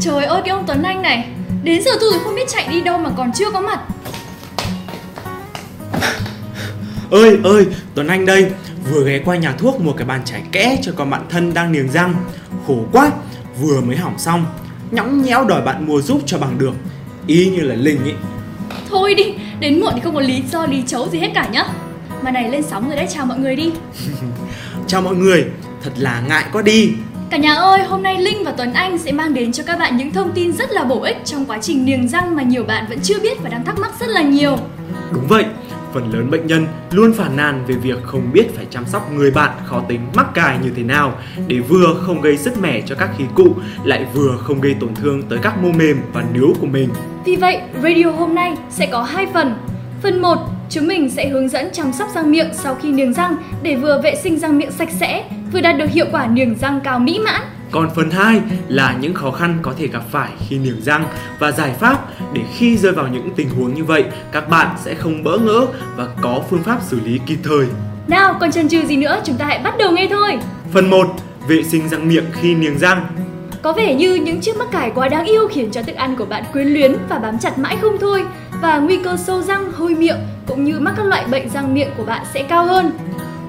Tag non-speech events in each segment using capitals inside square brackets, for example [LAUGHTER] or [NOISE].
Trời ơi cái ông Tuấn Anh này. Đến giờ tôi rồi không biết chạy đi đâu mà còn chưa có mặt. [LAUGHS] Ơi ơi Tuấn Anh đây. Vừa ghé qua nhà thuốc mua cái bàn chải kẽ cho con bạn thân đang niềng răng. Khổ quá Vừa mới hỏng xong. Nhõng nhẽo đòi bạn mua giúp cho bằng được. Y như là Linh ý. Thôi đi Đến muộn thì không có lý do lý chấu gì hết cả nhá. Mà này lên sóng rồi đấy chào mọi người đi. [LAUGHS] Chào mọi người. Thật là ngại quá đi Cả nhà ơi, hôm nay Linh và Tuấn Anh sẽ mang đến cho các bạn những thông tin rất là bổ ích trong quá trình niềng răng mà nhiều bạn vẫn chưa biết và đang thắc mắc rất là nhiều. Đúng vậy, phần lớn bệnh nhân luôn phàn nàn về việc không biết phải chăm sóc người bạn khó tính mắc cài như thế nào để vừa không gây sức mẻ cho các khí cụ lại vừa không gây tổn thương tới các mô mềm và níu của mình. Vì vậy, radio hôm nay sẽ có hai phần. Phần 1, chúng mình sẽ hướng dẫn chăm sóc răng miệng sau khi niềng răng để vừa vệ sinh răng miệng sạch sẽ, vừa đạt được hiệu quả niềng răng cao mỹ mãn. Còn phần 2 là những khó khăn có thể gặp phải khi niềng răng và giải pháp để khi rơi vào những tình huống như vậy, các bạn sẽ không bỡ ngỡ và có phương pháp xử lý kịp thời. Nào, còn chần chừ gì nữa, chúng ta hãy bắt đầu ngay thôi. Phần 1. Vệ sinh răng miệng khi niềng răng. Có vẻ như những chiếc mắc cải quá đáng yêu khiến cho thức ăn của bạn quyến luyến và bám chặt mãi không thôi và nguy cơ sâu răng, hôi miệng cũng như mắc các loại bệnh răng miệng của bạn sẽ cao hơn.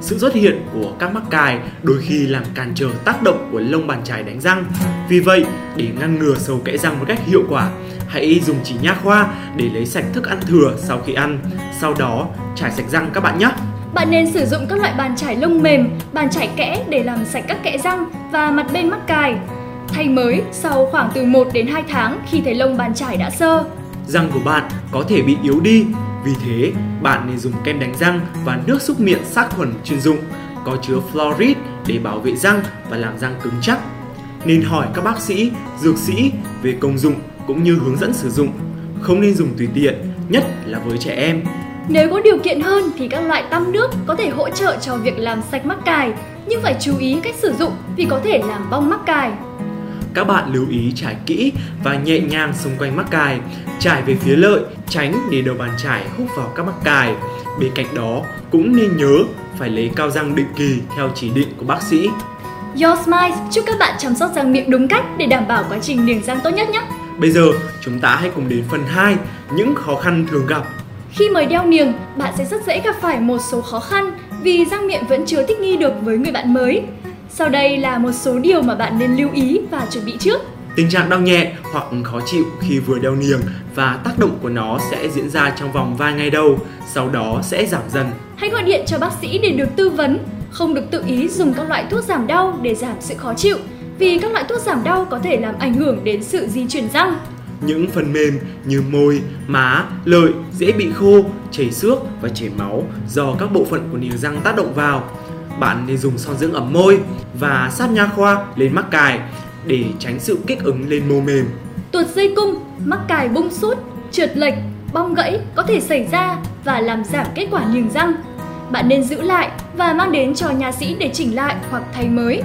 Sự xuất hiện của các mắc cài đôi khi làm cản trở tác động của lông bàn chải đánh răng. Vì vậy, để ngăn ngừa sâu kẽ răng một cách hiệu quả, hãy dùng chỉ nha khoa để lấy sạch thức ăn thừa sau khi ăn. Sau đó, chải sạch răng các bạn nhé. Bạn nên sử dụng các loại bàn chải lông mềm, bàn chải kẽ để làm sạch các kẽ răng và mặt bên mắc cài. Thay mới sau khoảng từ 1 đến 2 tháng khi thấy lông bàn chải đã sơ. Răng của bạn có thể bị yếu đi, vì thế bạn nên dùng kem đánh răng và nước súc miệng sát khuẩn chuyên dụng có chứa fluoride để bảo vệ răng và làm răng cứng chắc. Nên hỏi các bác sĩ, dược sĩ về công dụng cũng như hướng dẫn sử dụng. Không nên dùng tùy tiện, nhất là với trẻ em. Nếu có điều kiện hơn thì các loại tăm nước có thể hỗ trợ cho việc làm sạch mắc cài, nhưng phải chú ý cách sử dụng vì có thể làm bong mắc cài. Các bạn lưu ý trải kỹ và nhẹ nhàng xung quanh mắc cài, trải về phía lợi, tránh để đầu bàn chải hút vào các mắc cài. Bên cạnh đó cũng nên nhớ phải lấy cao răng định kỳ theo chỉ định của bác sĩ. Your Smile chúc các bạn chăm sóc răng miệng đúng cách để đảm bảo quá trình niềng răng tốt nhất nhé. Bây giờ chúng ta hãy cùng đến phần 2, những khó khăn thường gặp. Khi mới đeo niềng, bạn sẽ rất dễ gặp phải một số khó khăn vì răng miệng vẫn chưa thích nghi được với người bạn mới. Sau đây là một số điều mà bạn nên lưu ý và chuẩn bị trước. Tình trạng đau nhẹ hoặc khó chịu khi vừa đeo niềng và tác động của nó sẽ diễn ra trong vòng vài ngày đầu, sau đó sẽ giảm dần. Hãy gọi điện cho bác sĩ để được tư vấn, không được tự ý dùng các loại thuốc giảm đau để giảm sự khó chịu, vì các loại thuốc giảm đau có thể làm ảnh hưởng đến sự di chuyển răng. Những phần mềm như môi, má, lợi dễ bị khô, chảy xước và chảy máu do các bộ phận của niềng răng tác động vào. Bạn nên dùng son dưỡng ẩm môi và sát nha khoa lên mắc cài để tránh sự kích ứng lên mô mềm. Tuột dây cung, mắc cài bung sút, trượt lệch, bong gãy có thể xảy ra và làm giảm kết quả niềng răng. Bạn nên giữ lại và mang đến cho nha sĩ để chỉnh lại hoặc thay mới.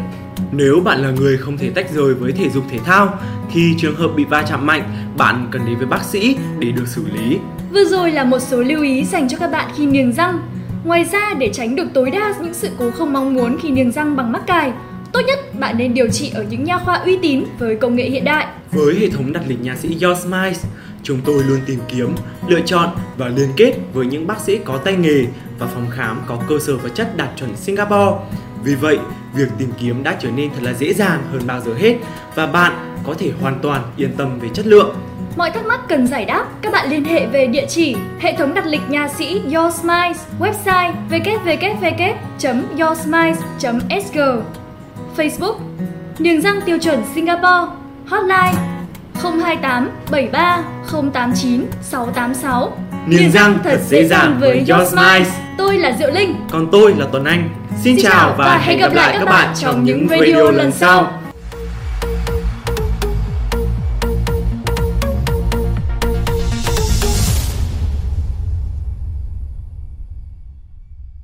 Nếu bạn là người không thể tách rời với thể dục thể thao thì trường hợp bị va chạm mạnh, bạn cần đến với bác sĩ để được xử lý. Vừa rồi là một số lưu ý dành cho các bạn khi niềng răng. Ngoài ra để tránh được tối đa những sự cố không mong muốn khi niềng răng bằng mắc cài, tốt nhất bạn nên điều trị ở những nha khoa uy tín với công nghệ hiện đại. Với hệ thống đặt lịch nha sĩ Your Smiles, chúng tôi luôn tìm kiếm, lựa chọn và liên kết với những bác sĩ có tay nghề và phòng khám có cơ sở vật chất đạt chuẩn Singapore. Vì vậy, việc tìm kiếm đã trở nên thật là dễ dàng hơn bao giờ hết và bạn có thể hoàn toàn yên tâm về chất lượng. Mọi thắc mắc cần giải đáp, các bạn liên hệ về địa chỉ hệ thống đặt lịch nha sĩ Your Smiles, website www.yoursmiles.sg, Facebook, niềng răng tiêu chuẩn Singapore, hotline 028 73 089 686. Niềng răng thật dễ dàng với Your Smiles. Tôi là Diệu Linh. Còn tôi là Tuấn Anh. Xin, chào và hẹn gặp lại các bạn trong những video lần sau.